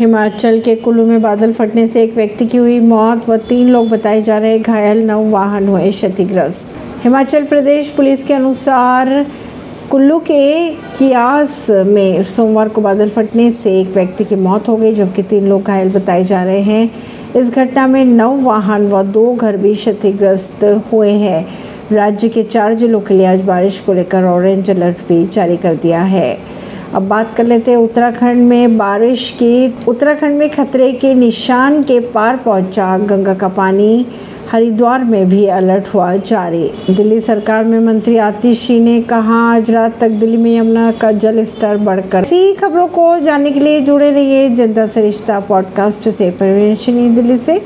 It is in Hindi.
हिमाचल के कुल्लू में बादल फटने से एक व्यक्ति की हुई मौत व तीन लोग बताए जा रहे घायल, नौ वाहन हुए क्षतिग्रस्त। हिमाचल प्रदेश पुलिस के अनुसार कुल्लू के कियास में सोमवार को बादल फटने से एक व्यक्ति की मौत हो गई, जबकि तीन लोग घायल बताए जा रहे हैं। इस घटना में नौ वाहन व दो घर भी क्षतिग्रस्त हुए हैं। राज्य के चार जिलों के लिए आज बारिश को लेकर ऑरेंज अलर्ट भी जारी कर दिया है। अब बात कर लेते हैं उत्तराखंड में बारिश की। उत्तराखंड में खतरे के निशान के पार पहुँचा गंगा का पानी। हरिद्वार में भी अलर्ट हुआ जारी। दिल्ली सरकार में मंत्री आतिशी ने कहा, आज रात तक दिल्ली में यमुना का जल स्तर बढ़कर इसी खबरों को जानने के लिए जुड़े रहिए जनता से रिश्ता पॉडकास्ट से। परवीन दिल्ली से।